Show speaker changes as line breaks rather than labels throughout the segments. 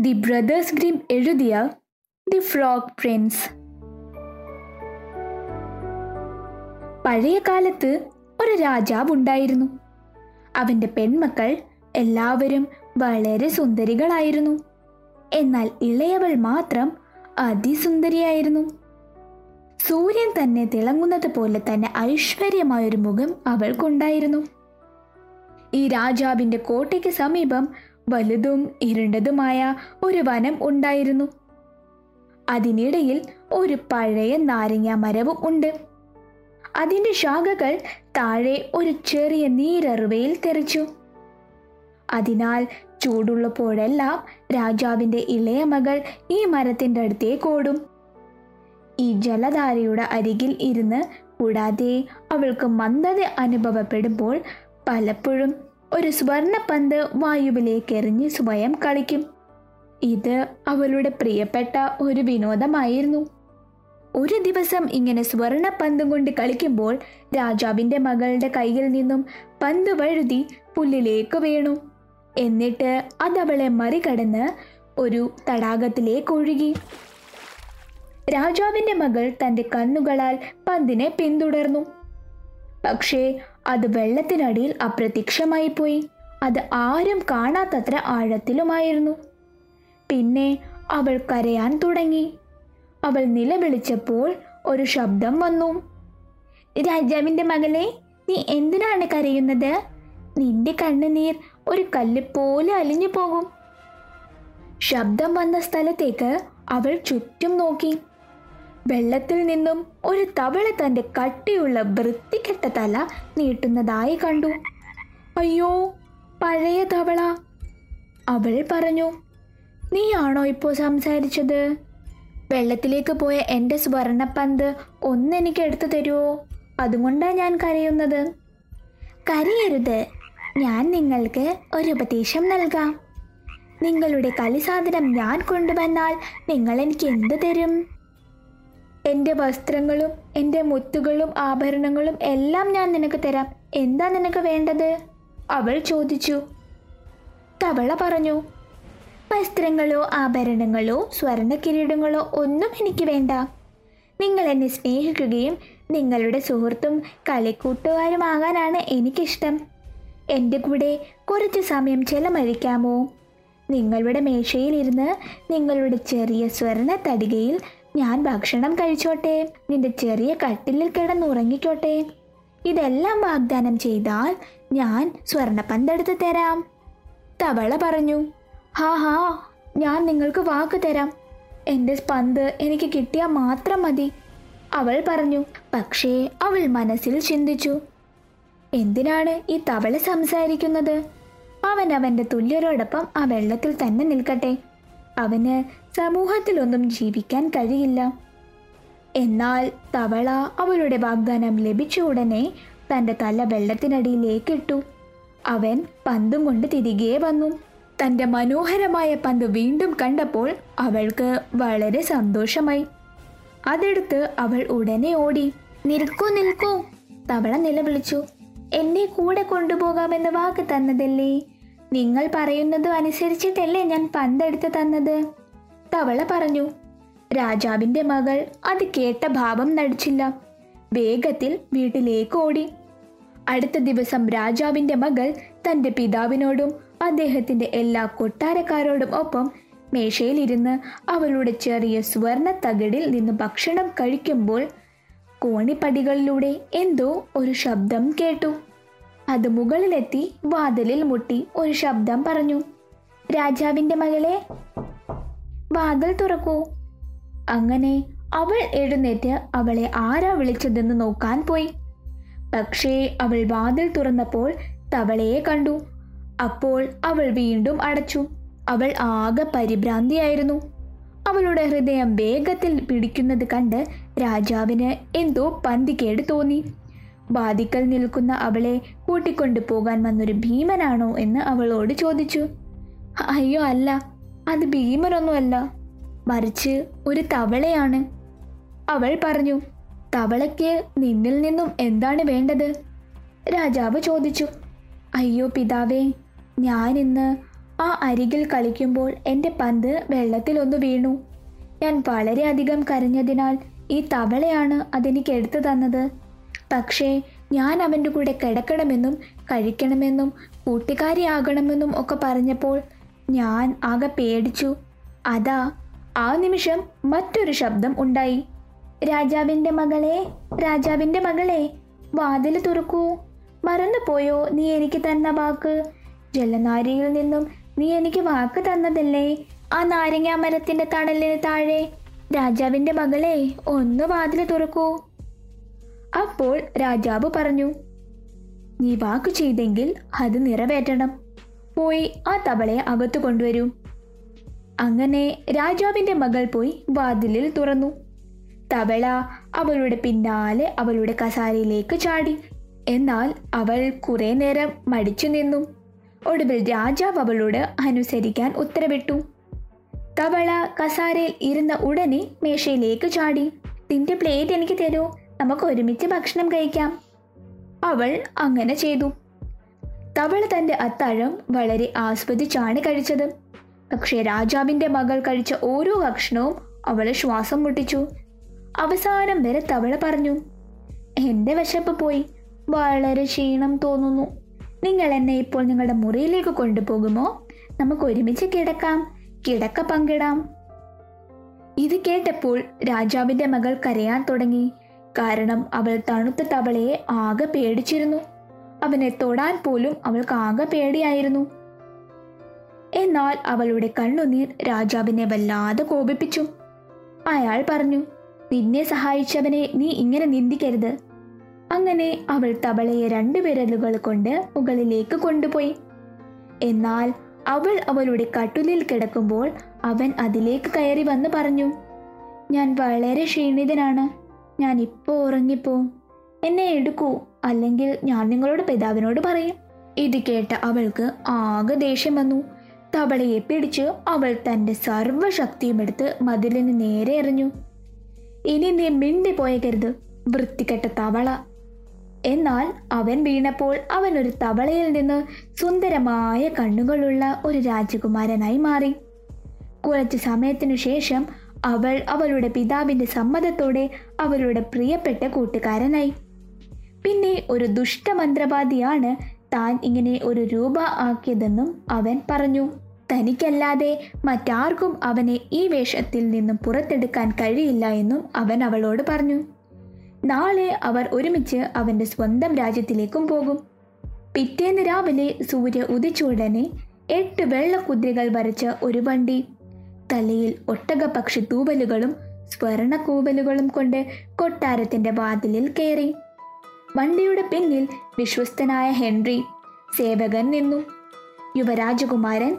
The brothers Grimm എഴുതിയ the frog Prince പഴയ കാലത്ത് ഒരു രാജാവ് ഉണ്ടായിരുന്നു അവന്റെ പെൺമക്കൾ എല്ലാവരും വളരെ സുന്ദരികളായിരുന്നു. എന്നാൽ ഇളയവൾ മാത്രം അതിസുന്ദരിയായിരുന്നു. സൂര്യൻ തന്നെ തിളങ്ങുന്നത് പോലെ തന്നെ ഐശ്വര്യമായൊരു മുഖം അവൾക്കുണ്ടായിരുന്നു. ഈ രാജാവിന്റെ കോട്ടയ്ക്ക് സമീപം വലുതും ഇരുണ്ടതുമായ ഒരു വനം ഉണ്ടായിരുന്നു. അതിനിടയിൽ ഒരു പഴയ നാരങ്ങ മരവും ഉണ്ട്. അതിന്റെ ശാഖകൾ താഴെ ഒരു ചെറിയ നീരറുവയിൽ തെറിച്ചു. അതിനാൽ ചൂടുള്ളപ്പോഴെല്ലാം രാജാവിന്റെ ഇളയ മകൾ ഈ മരത്തിന്റെ അടുത്തേക്ക് ഓടും. ഈ ജലധാരയുടെ അരികിൽ ഇരുന്ന് കൂടാതെ അവൾക്ക് മന്ദത അനുഭവപ്പെടുമ്പോൾ പലപ്പോഴും ഒരു സ്വർണപ്പന്ത് വായുവിലേക്ക് എറിഞ്ഞ് സ്വയം കളിക്കും. ഇത് അവളുടെ പ്രിയപ്പെട്ട ഒരു വിനോദമായിരുന്നു. ഒരു ദിവസം ഇങ്ങനെ സ്വർണപ്പന്തും കൊണ്ട് കളിക്കുമ്പോൾ രാജാവിന്റെ മകളുടെ കയ്യിൽ നിന്നും പന്ത് വഴുതി പുല്ലിലേക്ക് വീണു. എന്നിട്ട് അതവളെ മറികടന്ന് ഒരു തടാകത്തിലേക്ക് ഒഴുകി. രാജാവിന്റെ മകൾ തന്റെ കണ്ണുകളാൽ പന്തിനെ പിന്തുടർന്നു. പക്ഷേ അത് വെള്ളത്തിനടിയിൽ അപ്രത്യക്ഷമായി പോയി അത് ആരും കാണാത്തത്ര ആഴത്തിലുമായിരുന്നു. പിന്നെ അവൾ കരയാൻ തുടങ്ങി. അവൾ നിലവിളിച്ചപ്പോൾ ഒരു ശബ്ദം വന്നു. രാജാവിന്റെ മകളെ നീ എന്തിനാണ് കരയുന്നത്? നിന്റെ കണ്ണുനീർ ഒരു കല്ല് പോലെ അലിഞ്ഞു പോകും ശബ്ദം വന്ന സ്ഥലത്തേക്ക് അവൾ ചുറ്റും നോക്കി. വെള്ളത്തിൽ നിന്നും ഒരു തവള തന്റെ കട്ടിയുള്ള വൃത്തികെട്ട തല നീട്ടുന്നതായി കണ്ടു. അയ്യോ പഴയ തവള അവൾ പറഞ്ഞു. നീയാണോ ഇപ്പോൾ സംസാരിച്ചത്? വെള്ളത്തിലേക്ക് പോയ എന്റെ സ്വർണപ്പന്ത് ഒന്നെനിക്ക് എടുത്തു തരുമോ അതുകൊണ്ടാണ് ഞാൻ കരയുന്നത്. കരയരുത്. ഞാൻ നിങ്ങൾക്ക് ഒരു ഉപദേശം നൽകാം. നിങ്ങളുടെ കളിസാധനം ഞാൻ കൊണ്ടുവന്നാൽ നിങ്ങൾ എനിക്ക് എന്ത് തരും? എന്റെ വസ്ത്രങ്ങളും എന്റെ മുത്തുകളും ആഭരണങ്ങളും എല്ലാം ഞാൻ നിനക്ക് തരാം. എന്താ നിനക്ക് വേണ്ടത്? അവൾ ചോദിച്ചു. തവള പറഞ്ഞു വസ്ത്രങ്ങളോ ആഭരണങ്ങളോ സ്വർണ കിരീടങ്ങളോ ഒന്നും എനിക്ക് വേണ്ട. നിങ്ങൾ എന്നെ സ്നേഹിക്കുകയും നിങ്ങളുടെ സുഹൃത്തും കളിക്കൂട്ടുകാരുമാകാനാണ് എനിക്കിഷ്ടം. എന്റെ കൂടെ കുറച്ച് സമയം ചെലവഴിക്കാമോ? നിങ്ങളുടെ മേശയിലിരുന്ന് നിങ്ങളുടെ ചെറിയ സ്വർണ തടികയിൽ ഞാൻ ഭക്ഷണം കഴിച്ചോട്ടെ. നിന്റെ ചെറിയ കട്ടിലിൽ കിടന്നുറങ്ങിക്കോട്ടെ. ഇതെല്ലാം വാഗ്ദാനം ചെയ്താൽ ഞാൻ സ്വർണപ്പന്തെടുത്ത് തരാം. തവള പറഞ്ഞു ഹാ ഹാ ഞാൻ നിങ്ങൾക്ക് വാക്ക് തരാം. എന്റെ പന്ത് എനിക്ക് കിട്ടിയാൽ മാത്രം മതി. അവൾ പറഞ്ഞു പക്ഷേ അവൾ മനസ്സിൽ ചിന്തിച്ചു എന്തിനാണ് ഈ തവള സംസാരിക്കുന്നത്? അവൻ അവന്റെ തുല്യരോടൊപ്പം ആ വെള്ളത്തിൽ തന്നെ നിൽക്കട്ടെ. അവന് സമൂഹത്തിലൊന്നും ജീവിക്കാൻ കഴിയില്ല. എന്നാൽ തവള അവളുടെ വാഗ്ദാനം ലഭിച്ച ഉടനെ തന്റെ തല വെള്ളത്തിനടിയിലേക്കിട്ടു അവൻ പന്തും കൊണ്ട് തിരികെ വന്നു. തന്റെ മനോഹരമായ പന്ത് വീണ്ടും കണ്ടപ്പോൾ അവൾക്ക് വളരെ സന്തോഷമായി. അതെടുത്ത് അവൾ ഉടനെ ഓടി. നിൽക്കൂ നിൽക്കൂ തവള നിലവിളിച്ചു. എന്നെ കൂടെ കൊണ്ടുപോകാമെന്ന് വാക്ക് തന്നതല്ലേ? നിങ്ങൾ പറയുന്നതും അനുസരിച്ചിട്ടല്ലേ ഞാൻ പന്തെടുത്ത് തന്നത്? തവള പറഞ്ഞു രാജാവിന്റെ മകൾ അത് കേട്ട ഭാവം നടിച്ചില്ല. വേഗത്തിൽ വീട്ടിലേക്ക് ഓടി. അടുത്ത ദിവസം രാജാവിന്റെ മകൾ തന്റെ പിതാവിനോടും അദ്ദേഹത്തിന്റെ എല്ലാ കൊട്ടാരക്കാരോടും ഒപ്പം മേശയിലിരുന്ന് അവളുടെ ചെറിയ സ്വർണ തകിടിൽ നിന്ന് ഭക്ഷണം കഴിക്കുമ്പോൾ കോണിപ്പടികളിലൂടെ എന്തോ ഒരു ശബ്ദം കേട്ടു. അത് മുകളിലെത്തി വാതിലിൽ മുട്ടി ഒരു ശബ്ദം പറഞ്ഞു. രാജാവിന്റെ മകളെ വാതിൽ തുറക്കൂ. അങ്ങനെ അവൾ എഴുന്നേറ്റ് അവളെ ആരാ വിളിച്ചതെന്ന് നോക്കാൻ പോയി. പക്ഷേ അവൾ വാതിൽ തുറന്നപ്പോൾ തവളയെ കണ്ടു. അപ്പോൾ അവൾ വീണ്ടും അടച്ചു. അവൾ ആകെ പരിഭ്രാന്തിയായിരുന്നു. അവളുടെ ഹൃദയം വേഗത്തിൽ പിടിക്കുന്നത് കണ്ട് രാജാവിന് എന്തോ പന്തികേട് തോന്നി. വാതിക്കൽ നിൽക്കുന്ന അവളെ കൂട്ടിക്കൊണ്ടു പോകാൻ വന്നൊരു ഭീമനാണോ എന്ന് അവളോട് ചോദിച്ചു. അയ്യോ അല്ല അത് ഭീമനൊന്നുമല്ല മറിച്ച് ഒരു തവളയാണ്. അവൾ പറഞ്ഞു തവളയ്ക്ക് നിന്നിൽ നിന്നും എന്താണ് വേണ്ടത്? രാജാവ് ചോദിച്ചു അയ്യോ പിതാവേ ഞാൻ ഇന്ന് ആ അരികിൽ കളിക്കുമ്പോൾ എന്റെ പന്ത് വെള്ളത്തിലൊന്ന് വീണു. ഞാൻ വളരെയധികം കരഞ്ഞതിനാൽ ഈ തവളയാണ് അതെനിക്ക് എടുത്തു തന്നത്. പക്ഷേ ഞാൻ അവന്റെ കൂടെ കിടക്കണമെന്നും കഴിക്കണമെന്നും കൂട്ടുകാരിയാകണമെന്നും ഒക്കെ പറഞ്ഞപ്പോൾ ഞാൻ ആകെ പേടിച്ചു. അതാ ആ നിമിഷം മറ്റൊരു ശബ്ദം ഉണ്ടായി. രാജാവിന്റെ മകളെ രാജാവിന്റെ മകളെ വാതിൽ തുറക്കൂ. മറന്നുപോയോ നീ എനിക്ക് തന്ന വാക്ക്? ജലനാരിയിൽ നിന്നും നീ എനിക്ക് വാക്ക് തന്നതല്ലേ? ആ നാരങ്ങാമരത്തിന്റെ തണലിന് താഴെ രാജാവിന്റെ മകളെ ഒന്ന് വാതിൽ തുറക്കൂ. അപ്പോൾ രാജാവ് പറഞ്ഞു നീ വാക്ക് ചെയ്തെങ്കിൽ അത് നിറവേറ്റണം. പോയി ആ തവളയെ അകത്തു കൊണ്ടുവരൂ. അങ്ങനെ രാജാവിന്റെ മകൾ പോയി വാതിലിൽ തുറന്നു. തവള അവളുടെ പിന്നാലെ അവളുടെ കസാരയിലേക്ക് ചാടി. എന്നാൽ അവൾ കുറെ നേരം മടിച്ചു നിന്നു. ഒടുവിൽ രാജാവ് അവളോട് അനുസരിക്കാൻ ഉത്തരവിട്ടു. തവള കസാരയിൽ ഇരുന്ന ഉടനെ മേശയിലേക്ക് ചാടി നിന്റെ പ്ലേറ്റ് എനിക്ക് തരൂ. നമുക്ക് ഒരുമിച്ച് ഭക്ഷണം കഴിക്കാം. അവൾ അങ്ങനെ ചെയ്തു. തവള തന്റെ അത്താഴം വളരെ ആസ്വദിച്ചാണ് കഴിച്ചത്. പക്ഷേ രാജാവിന്റെ മകൾ കഴിച്ച ഓരോ ഭക്ഷണവും അവൾ ശ്വാസം മുട്ടിച്ചു. അവസാനം വരെ തവള പറഞ്ഞു എന്റെ വിശപ്പ് പോയി. വളരെ ക്ഷീണം തോന്നുന്നു. നിങ്ങൾ എന്നെ ഇപ്പോൾ നിങ്ങളുടെ മുറിയിലേക്ക് കൊണ്ടുപോകുമോ? നമുക്ക് ഒരുമിച്ച് കിടക്കാം. കിടക്ക പങ്കിടാം. ഇത് കേട്ടപ്പോൾ രാജാവിന്റെ മകൾ കരയാൻ തുടങ്ങി. കാരണം അവൾ തണുത്ത തവളയെ ആകെ പേടിച്ചിരുന്നു. അവനെ തൊടാൻ പോലും അവൾക്ക് ആകെ പേടിയായിരുന്നു. എന്നാൽ അവളുടെ കണ്ണുനീർ രാജാവിനെ വല്ലാതെ കോപിപ്പിച്ചു. അയാൾ പറഞ്ഞു നിന്നെ സഹായിച്ചവനെ നീ ഇങ്ങനെ നിന്ദിക്കരുത്. അങ്ങനെ അവൾ തവളയെ രണ്ട് വിരലുകൾ കൊണ്ട് മുകളിലേക്ക് കൊണ്ടുപോയി. എന്നാൽ അവൾ അവളുടെ കട്ടുലിൽ കിടക്കുമ്പോൾ അവൻ അതിലേക്ക് കയറി വന്ന് പറഞ്ഞു ഞാൻ വളരെ ക്ഷീണിതനാണ്. ഞാൻ ഇപ്പോൾ ഉറങ്ങിപ്പോവും എന്നെ എടുക്കൂ. അല്ലെങ്കിൽ ഞാൻ നിങ്ങളോട് പിതാവിനോട് പറയും. ഇത് കേട്ട അവൾക്ക് ആകെ ദേഷ്യം വന്നു. തവളയെ പിടിച്ച് അവൾ തന്റെ സർവശക്തിയും എടുത്ത് മതിലിന് നേരെ എറിഞ്ഞു. ഇനി നീ മിണ്ടി മിണ്ടിപ്പോയകരുത് വൃത്തികെട്ട തവള. എന്നാൽ അവൻ വീണപ്പോൾ അവൻ ഒരു തവളയിൽ നിന്ന് സുന്ദരമായ കണ്ണുകളുള്ള ഒരു രാജകുമാരനായി മാറി. കുറച്ച് സമയത്തിനു ശേഷം അവൾ അവളുടെ പിതാവിന്റെ സമ്മതത്തോടെ അവളുടെ പ്രിയപ്പെട്ട കൂട്ടുകാരനായി. പിന്നെ ഒരു ദുഷ്ടമന്ത്രവാദിയാണ് താൻ ഇങ്ങനെ ഒരു രൂപ ആക്കിയതെന്നും അവൻ പറഞ്ഞു. തനിക്കല്ലാതെ മറ്റാർക്കും അവനെ ഈ വേഷത്തിൽ നിന്നും പുറത്തെടുക്കാൻ കഴിയില്ല എന്നും അവൻ അവളോട് പറഞ്ഞു. നാളെ അവർ ഒരുമിച്ച് അവന്റെ സ്വന്തം രാജ്യത്തിലേക്കും പോകും. പിറ്റേന്ന് രാവിലെ സൂര്യ ഉദിച്ചുടനെ എട്ട് വെള്ളക്കുതിരകൾ വരച്ച ഒരു വണ്ടി തലയിൽ ഒട്ടകപക്ഷി തൂവലുകളും സ്വർണ കൂവലുകളും കൊണ്ട് കൊട്ടാരത്തിന്റെ വാതിലിൽ കയറി. വണ്ടിയുടെ പിന്നിൽ വിശ്വസ്തനായ ഹെൻറി സേവകൻ നിന്നു. യുവരാജകുമാരൻ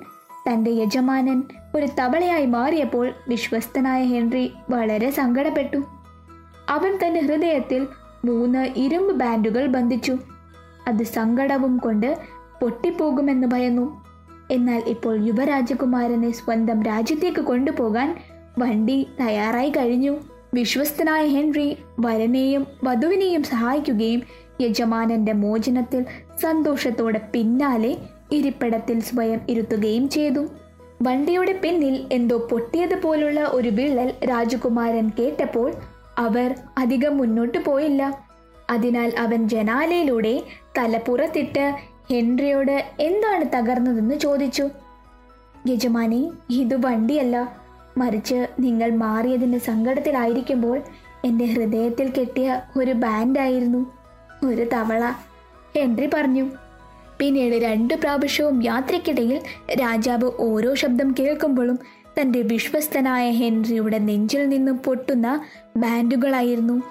തന്റെ യജമാനൻ ഒരു തവളയായി മാറിയപ്പോൾ വിശ്വസ്തനായ ഹെൻറി വളരെ സങ്കടപ്പെട്ടു. അവൻ തന്റെ ഹൃദയത്തിൽ മൂന്ന് ഇരുമ്പ് ബാൻഡുകൾ ബന്ധിച്ചു. അത് സങ്കടവും കൊണ്ട് പൊട്ടിപ്പോകുമെന്ന് ഭയന്നു. എന്നാൽ ഇപ്പോൾ യുവരാജകുമാരനെ സ്വന്തം രാജ്യത്തേക്ക് കൊണ്ടുപോകാൻ വണ്ടി തയ്യാറായി കഴിഞ്ഞു. വിശ്വസ്തനായ ഹെൻറി വരനെയും വധുവിനെയും സഹായിക്കുകയും യജമാനന്റെ മോചനത്തിൽ സന്തോഷത്തോടെ പിന്നാലെ ഇരിപ്പിടത്തിൽ സ്വയം ഇരുത്തുകയും ചെയ്തു. വണ്ടിയുടെ പിന്നിൽ എന്തോ പൊട്ടിയതുപോലുള്ള ഒരു വിള്ളൽ രാജകുമാരൻ കേട്ടപ്പോൾ അവർ അധികം മുന്നോട്ട് പോയില്ല. അതിനാൽ അവൻ ജനാലയിലൂടെ തല പുറത്തിട്ട് ഹെൻറിയോട് എന്താണ് തകർന്നതെന്ന് ചോദിച്ചു. യജമാനെ ഇത് വണ്ടിയല്ല. മറിച്ച് നിങ്ങൾ മാറിയതിന്റെ സങ്കടത്തിലായിരിക്കുമ്പോൾ എന്റെ ഹൃദയത്തിൽ കെട്ടിയ ഒരു ബാൻഡായിരുന്നു. ഒരു തവള ഹെൻറി പറഞ്ഞു. പിന്നീട് രണ്ട് പ്രാവശ്യവും യാത്രയ്ക്കിടയിൽ രാജാവ് ഓരോ ശബ്ദം കേൾക്കുമ്പോഴും തന്റെ വിശ്വസ്തനായ ഹെൻറിയുടെ നെഞ്ചിൽ നിന്നും പൊട്ടുന്ന ബാൻഡുകളായിരുന്നു.